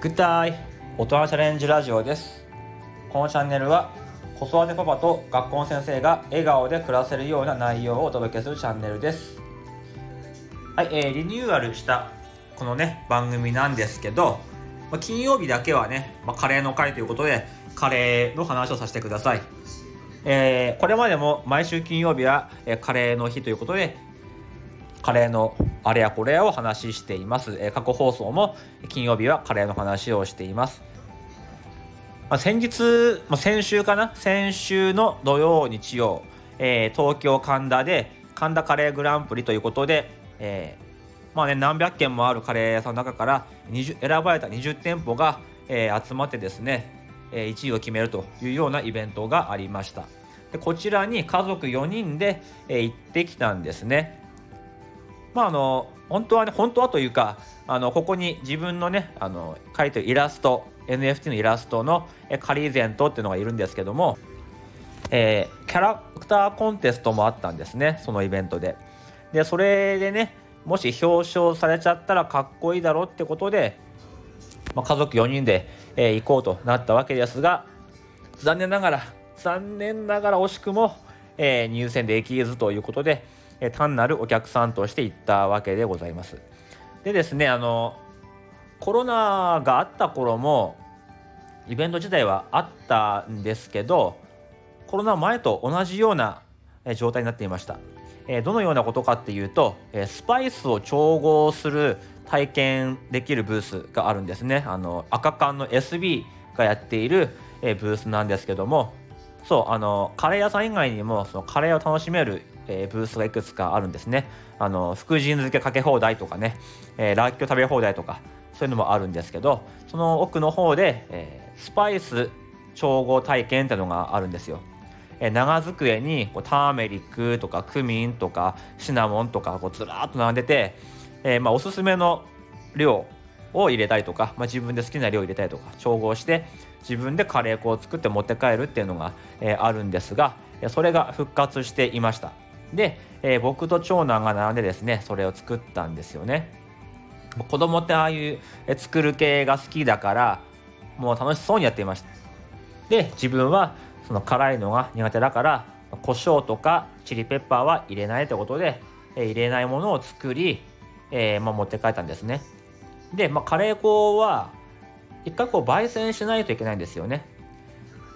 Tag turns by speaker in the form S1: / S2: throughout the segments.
S1: グッダイ大人チャレンジラジオです。このチャンネルは子育てパパと学校の先生が笑顔で暮らせるような内容をお届けするチャンネルです。はい、えー、リニューアルしたこのね番組なんですけど、ま、金曜日だけはね、ま、カレーの会ということでカレーの話をさせてください。えー、これまでも毎週金曜日は、えー、カレーの日ということでカレーのあれやこれやを話しています、えー、過去放送も金曜日はカレーの話をしています、まあ、先日、まあ、先週かな？先週の土曜日曜、えー、東京神田で神田カレーグランプリということで、えー、まあね何百軒もあるカレー屋さんの中から20選ばれた20店舗が、えー、集まってですねえ1位を決めるというようなイベントがありました。でこちらに家族4人でえ行ってきたんですね。まああの本当はね本当はというかあのここに自分のねあの描いてるイラスト NFT のイラストのカリーゼントっていうのがいるんですけども、えー、キャラクターコンテストもあったんですねそのイベントで。でそれでねもし表彰されちゃったらかっこいいだろってことで、まあ、家族4人でえー、行こうとなったわけですが残念ながら残念ながら惜しくも、えー、入選できずということで、えー、単なるお客さんとして行ったわけでございます。でですねあのコロナがあった頃もイベント自体はあったんですけどコロナ前と同じような状態になっていました。えどのようなことかっていうと、えスパイスを調合する体験できるブースがあるんですねあの赤缶の SB がやっている、えブースなんですけどもそうあのカレー屋さん以外にもそのカレーを楽しめる、えブースがいくつかあるんですね。あの福神漬けかけ放題とかね、えー、ラッキョ食べ放題とかそういうのもあるんですけどその奥の方で、えー、スパイス調合体験ってのがあるんですよ。え長机にこうターメリックとかクミンとかシナモンとかこうずらっと並んでて、えー、まあおすすめの量を入れたりとか、まあ、自分で好きな量を入れたりとか調合して自分でカレー粉を作って持って帰るっていうのが、えー、あるんですがそれが復活していました。で、えー、僕と長男が並んでですねそれを作ったんですよね。子供ってああいう作る系が好きだからもう楽しそうにやっていました。で自分はその辛いのが苦手だから胡椒とかチリペッパーは入れないということで、えー、入れないものを作り、えーまあ、持って帰ったんですね。で、まあ、カレー粉は一回こう焙煎しないといけないんですよね。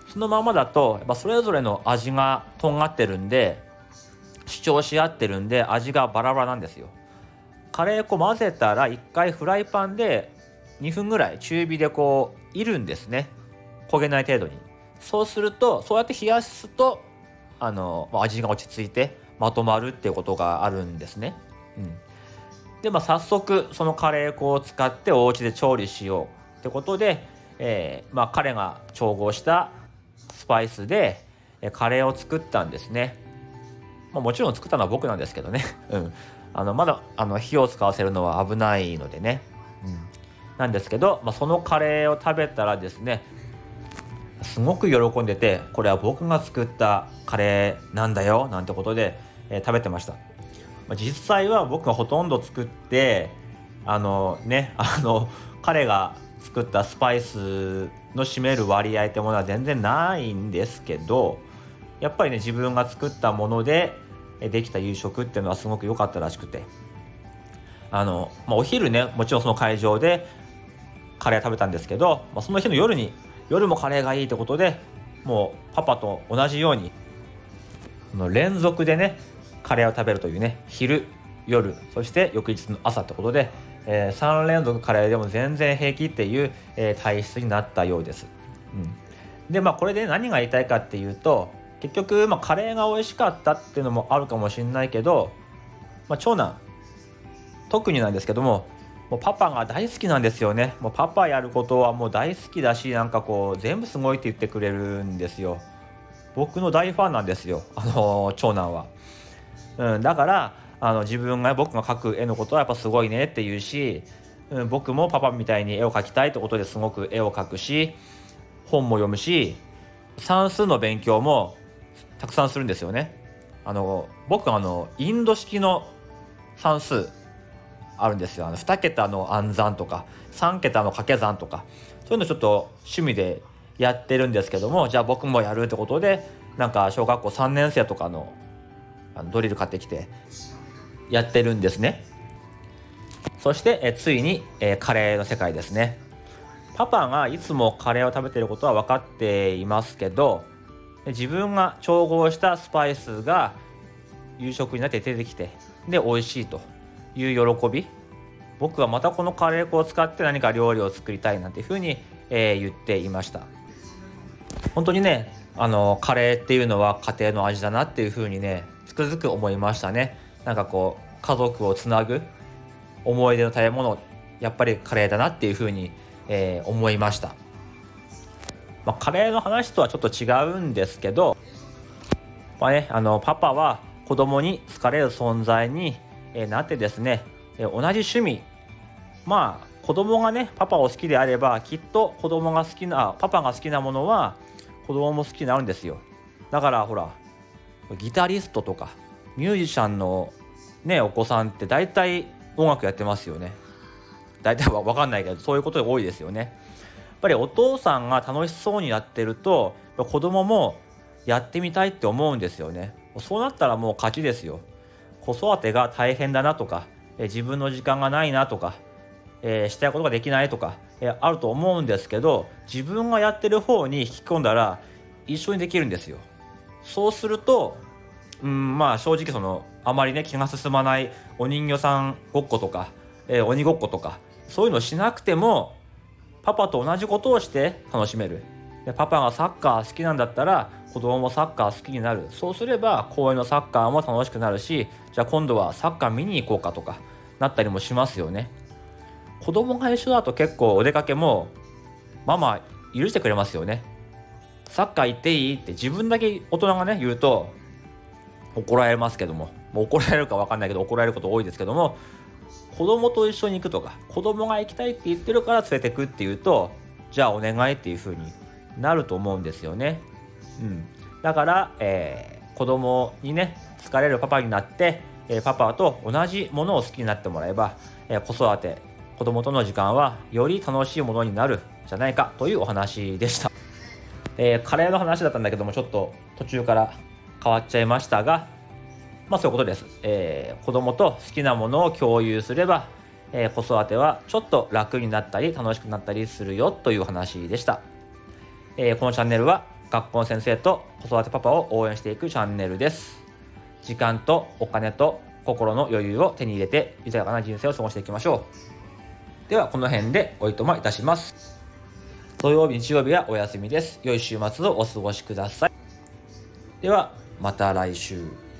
S1: そのままだとやっぱそれぞれの味がとんがってるんで主張し合ってるんで味がバラバラなんですよ。カレー粉混ぜたら一回フライパンで2分ぐらい中火でこういるんですね。焦げない程度に。そうするとそうやって冷やすとあの味が落ち着いてまとまるっていうことがあるんですね。うん、でまあ早速そのカレー粉を使ってお家で調理しよう。ってことで、えー、まあ、彼が調合したスパイスでカレーを作ったんですね。まあ、もちろん作ったのは僕なんですけどね。うん、あのまだあの火を使わせるのは危ないのでね。うん、なんですけど、まあ、そのカレーを食べたらですねすごく喜んでてこれは僕が作ったカレーなんだよなんてことで、えー、食べてました実際は僕がほとんど作ってあのねあの彼が作ったスパイスの占める割合ってものは全然ないんですけどやっぱりね自分が作ったものでできた夕食っていうのはすごく良かったらしくてあの、まあ、お昼ねもちろんその会場でカレー食べたんですけど、まあ、その日の夜に夜もカレーがいいってことでもうパパと同じように連続でねカレーを食べるというね昼夜そして翌日の朝ってことで、えー、3連続カレーでも全然平気っていう、えー、体質になったようです。うん、でまあこれで何が言いたいかっていうと結局、まあ、カレーが美味しかったっていうのもあるかもしれないけど、まあ、長男。特になんですけどももうパパが大好きなんですよね。もうパパやることはもう大好きだしなんかこう全部すごいって言ってくれるんですよ。僕の大ファンなんですよ。あの長男は、うん、だからあの自分が僕が描く絵のことはやっぱすごいねって言うし、うん、僕もパパみたいに絵を描きたいってことですごく絵を描くし本も読むし算数の勉強もたくさんするんですよね。あの僕あのインド式の算数あるんですよ。あの2桁の暗算とか3桁の掛け算とかそういうのちょっと趣味でやってるんですけどもじゃあ僕もやるってことでなんか小学校3年生とかのあのドリル買ってきてやってるんですね。そしてえついに、えカレーの世界ですね。パパがいつもカレーを食べてることは分かっていますけど自分が調合したスパイスが夕食になって出てきてで美味しいという喜び。僕はまたこのカレー粉を使って何か料理を作りたいなんていうふうに、えー、言っていました。本当にねあのカレーっていうのは家庭の味だなっていうふうにねつくづく思いましたね。なんかこう家族をつなぐ思い出の食べ物やっぱりカレーだなっていうふうに、えー、思いました、まあ、カレーの話とはちょっと違うんですけど、まあね、あのパパは子供に好かれる存在になってですね同じ趣味。まあ子供がねパパを好きであればきっと子供が好きなパパが好きなものは子供も好きになるんですよ。だからほらギタリストとかミュージシャンのねお子さんって大体音楽やってますよね。大体わかんないけどそういうことが多いですよね。ぱりお父さんが楽しそうにやってると子供もやってみたいって思うんですよね。そうなったらもう勝ちですよ。子育てが大変だなとか自分の時間がないなとか、えー、したいことができないとか、えー、あると思うんですけど自分がやってる方に引き込んだら一緒にできるんですよ。そうするとうんまあ正直そのあまりね気が進まないお人形さんごっことか、えー、鬼ごっことかそういうのしなくてもパパと同じことをして楽しめる。でパパがサッカー好きなんだったら子供もサッカー好きになる。そうすれば公園のサッカーも楽しくなるしじゃあ今度はサッカー見に行こうかとかなったりもしますよね。子供が一緒だと結構お出かけもママ許してくれますよね。サッカー行っていいって自分だけ大人がね言うと怒られますけども。もう怒られるか分かんないけど怒られること多いですけども子供と一緒に行くとか子供が行きたいって言ってるから連れてくっていうとじゃあお願いっていう風になると思うんですよね。うん、だから、えー、子供にね疲れるパパになって、えー、パパと同じものを好きになってもらえば、えー、子育て子供との時間はより楽しいものになるじゃないかというお話でした、えー、カレーの話だったんだけどもちょっと途中から変わっちゃいましたがまあそういうことです、えー、子供と好きなものを共有すれば、えー、子育てはちょっと楽になったり楽しくなったりするよという話でした、えー、このチャンネルは学校の先生と子育てパパを応援していくチャンネルです。時間とお金と心の余裕を手に入れて豊かな人生を過ごしていきましょう。ではこの辺でおいとまいたします。土曜日日曜日はお休みです。良い週末をお過ごしください。ではまた来週。